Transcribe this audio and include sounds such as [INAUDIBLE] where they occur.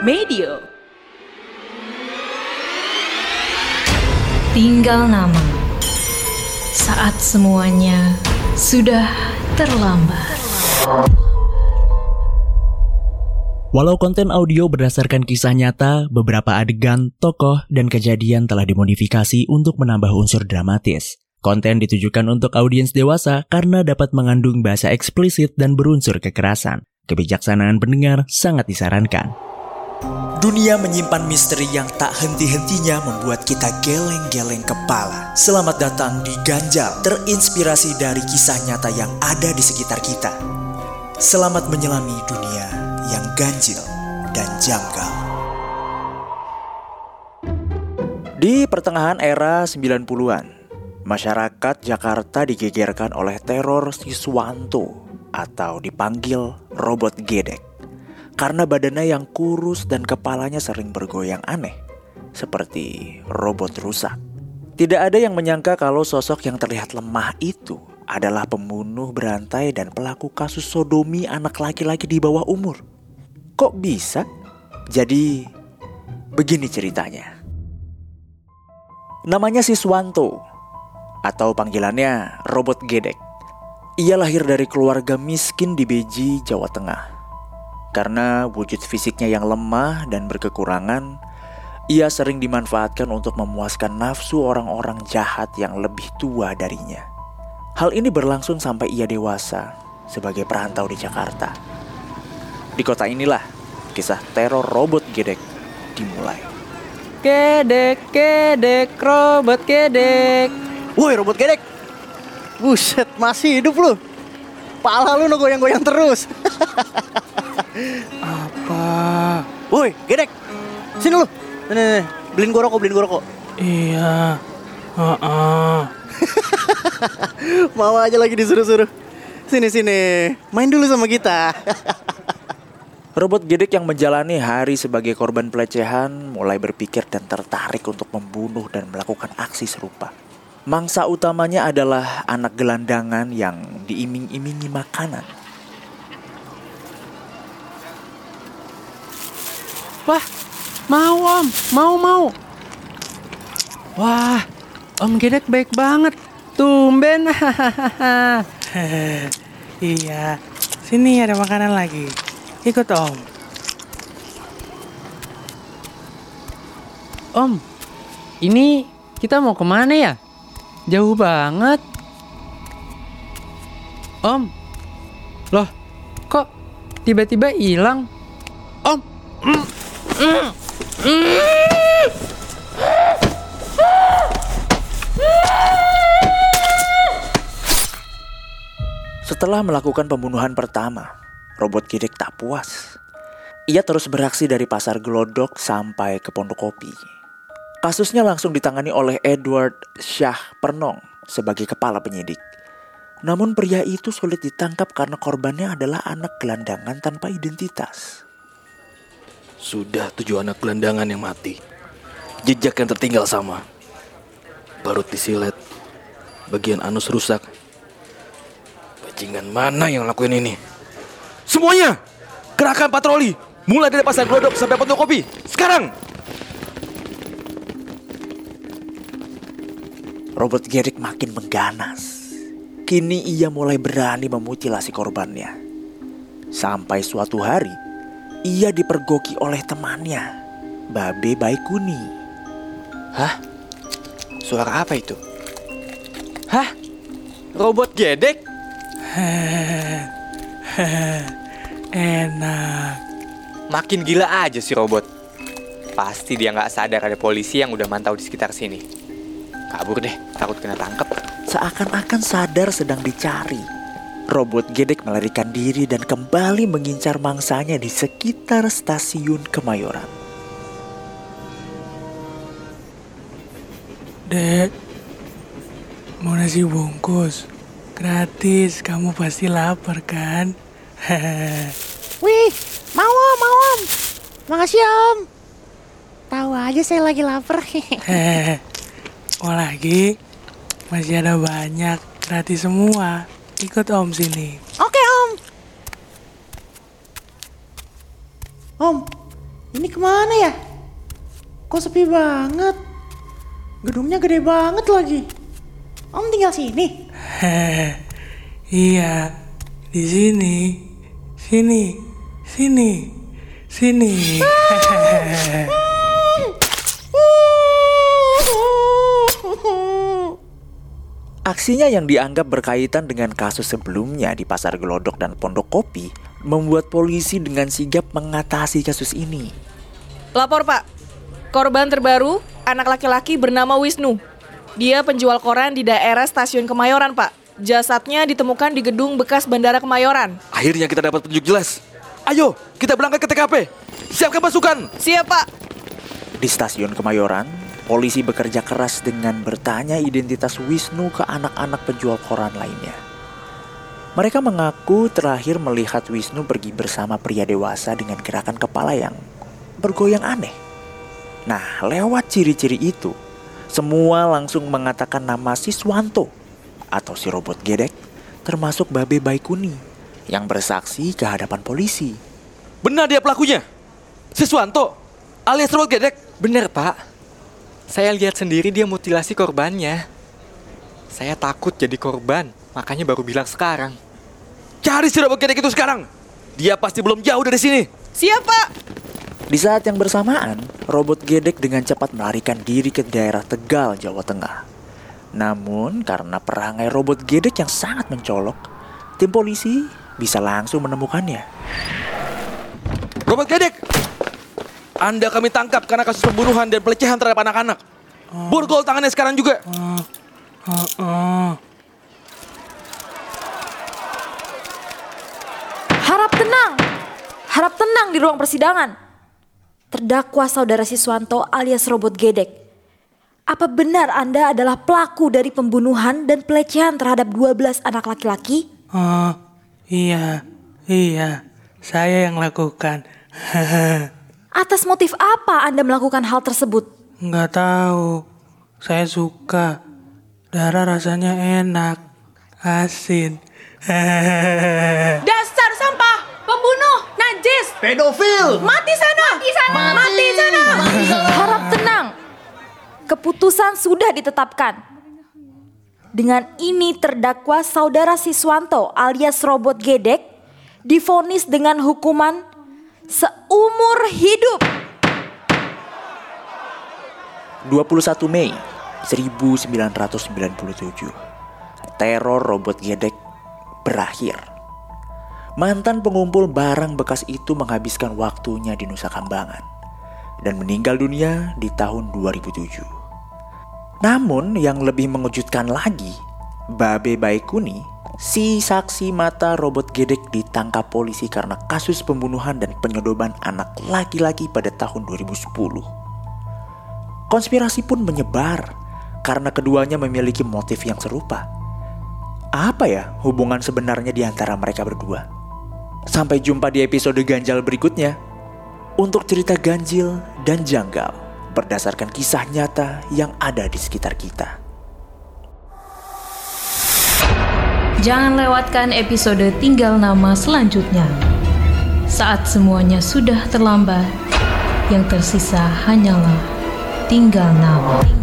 Medio. Tinggal nama. Saat semuanya sudah terlambat. Walau konten audio berdasarkan kisah nyata, beberapa adegan, tokoh, dan kejadian telah dimodifikasi untuk menambah unsur dramatis. Konten ditujukan untuk audiens dewasa karena dapat mengandung bahasa eksplisit dan berunsur kekerasan. Kebijaksanaan pendengar sangat disarankan. Dunia menyimpan misteri yang tak henti-hentinya membuat kita geleng-geleng kepala. Selamat datang di Ganjal, terinspirasi dari kisah nyata yang ada di sekitar kita. Selamat menyelami dunia yang ganjil dan janggal. Di pertengahan era 90-an, masyarakat Jakarta digegerkan oleh teror siswanto atau dipanggil robot gedek karena badannya yang kurus dan kepalanya sering bergoyang aneh, seperti robot rusak. Tidak ada yang menyangka kalau sosok yang terlihat lemah itu adalah pembunuh berantai dan pelaku kasus sodomi anak laki-laki di bawah umur. Kok bisa? Jadi, begini ceritanya. Namanya Siswanto, atau panggilannya Robot Gedek. Ia lahir dari keluarga miskin di Beji, Jawa Tengah. Karena wujud fisiknya yang lemah dan berkekurangan, ia sering dimanfaatkan untuk memuaskan nafsu orang-orang jahat yang lebih tua darinya. Hal ini berlangsung sampai ia dewasa sebagai perantau di Jakarta. Di kota inilah kisah teror robot gedek dimulai. Kedek, kedek, robot kedek. Woi robot gedek Buset masih hidup lu Pala lu goyang-goyang terus [LAUGHS] Apa? Woi gedek Sini lu Nih, nih, nih. Beliin gua rokok, beliin gua rokok Iya. Heeh. [LAUGHS] Mau aja lagi disuruh-suruh Sini, sini Main dulu sama kita [LAUGHS] Robot gedek yang menjalani hari sebagai korban pelecehan mulai berpikir dan tertarik untuk membunuh dan melakukan aksi serupa. Mangsa utamanya adalah anak gelandangan yang diiming-imingi makanan. Wah, mau om, mau mau. Wah, om gedek baik banget. Tumben. [LAUGHS] iya, sini ada makanan lagi. Ikut om. Om, ini kita mau ke mana ya? Jauh banget. Om, loh, kok tiba-tiba hilang? Om, Setelah melakukan pembunuhan pertama, robot gedek tak puas. Ia terus beraksi dari pasar gelodok sampai ke pondok kopi. Kasusnya langsung ditangani oleh Edward Syah Pernong sebagai kepala penyidik. Namun pria itu sulit ditangkap karena korbannya adalah anak gelandangan tanpa identitas. Sudah tujuh anak gelandangan yang mati. Jejak yang tertinggal sama. Barut disilet. Bagian anus rusak. Bajingan mana yang lakuin ini? Semuanya! Gerakan patroli! Mulai dari pasar glodok sampai pondok kopi. Sekarang! Robert Gerrick makin mengganas. Kini ia mulai berani memutilasi korbannya. Sampai suatu hari, ia dipergoki oleh temannya, Babe Baikuni. Hah? Suara apa itu? Hah? Robot gedek? [LAUGHS] enak. Makin gila aja si robot. Pasti dia nggak sadar ada polisi yang udah mantau di sekitar sini. Kabur deh, takut kena tangkep. Seakan-akan sadar sedang dicari. Robot gedek melarikan diri dan kembali mengincar mangsanya di sekitar stasiun Kemayoran. Dek, mau nasi bungkus? Gratis, kamu pasti lapar kan? [LAUGHS] Wih, mau om, mau om. Makasih om. Tahu aja saya lagi lapar. Hehehe. [LAUGHS] Mau lagi? Masih ada banyak, gratis semua. Ikut om sini. Oke om. Om, Ini ke mana ya? Kok sepi banget? Gedungnya gede banget lagi. Om tinggal sini? [LAUGHS] Iya, di sini, sini, sini, sini. Aksinya yang dianggap berkaitan dengan kasus sebelumnya di Pasar Gelodok dan Pondok Kopi membuat polisi dengan sigap mengatasi kasus ini. Lapor pak, korban terbaru anak laki-laki bernama Wisnu. Dia penjual koran di daerah stasiun Kemayoran pak. Jasadnya ditemukan di gedung bekas Bandara Kemayoran. Akhirnya kita dapat petunjuk jelas. Ayo, kita berangkat ke TKP. Siapkan pasukan. Siap pak. Di stasiun Kemayoran, polisi bekerja keras dengan bertanya identitas Wisnu ke anak-anak penjual koran lainnya. Mereka mengaku terakhir melihat Wisnu pergi bersama pria dewasa dengan gerakan kepala yang bergoyang aneh. Nah, lewat ciri-ciri itu, semua langsung mengatakan nama Siswanto atau si robot gedek, termasuk Babe Baikuni yang bersaksi ke hadapan polisi. Benar dia pelakunya. Siswanto alias robot gedek. Bener pak. Saya lihat sendiri dia mutilasi korbannya. Saya takut jadi korban, makanya baru bilang sekarang. Cari si robot gedek itu sekarang. Dia pasti belum jauh dari sini. Siap pak. Di saat yang bersamaan, robot gedek dengan cepat melarikan diri ke daerah Tegal, Jawa Tengah. Namun, karena perangai robot gedek yang sangat mencolok, tim polisi bisa langsung menemukannya. Robot gedek. Anda kami tangkap karena kasus pembunuhan dan pelecehan terhadap anak-anak. Borgol tangannya sekarang juga. Heeh. Harap tenang. Harap tenang di ruang persidangan. Terdakwa saudara Siswanto alias robot gedek. Apa benar Anda adalah pelaku dari pembunuhan dan pelecehan terhadap 12 anak laki-laki? Oh, iya, iya. Saya yang lakukan. [LAUGHS] Atas motif apa Anda melakukan hal tersebut? Nggak tahu. Saya suka. Darah rasanya enak. Asin. [LAUGHS] Dasar sampah, pembunuh, najis. Pedofil! Mati sana. Mati sana. Mati sana. Harap tenang. Keputusan sudah ditetapkan. Dengan ini terdakwa saudara Siswanto alias robot gedek difonis dengan hukuman seumur hidup. 21 Mei 1997 Teror robot gedek berakhir Mantan pengumpul barang bekas itu menghabiskan waktunya di Nusa Kambangan Dan meninggal dunia di tahun 2007 Namun yang lebih mengejutkan lagi Babe Baikuni Si saksi mata robot gedek ditangkap polisi karena kasus pembunuhan dan penyodoban anak laki-laki pada tahun 2010 Konspirasi pun menyebar karena keduanya memiliki motif yang serupa. Apa ya hubungan sebenarnya di antara mereka berdua? Sampai jumpa di episode ganjal berikutnya. Untuk cerita ganjil dan janggal berdasarkan kisah nyata yang ada di sekitar kita. Jangan lewatkan episode Tinggal Nama selanjutnya. Saat semuanya sudah terlambat, yang tersisa hanyalah tinggal nama.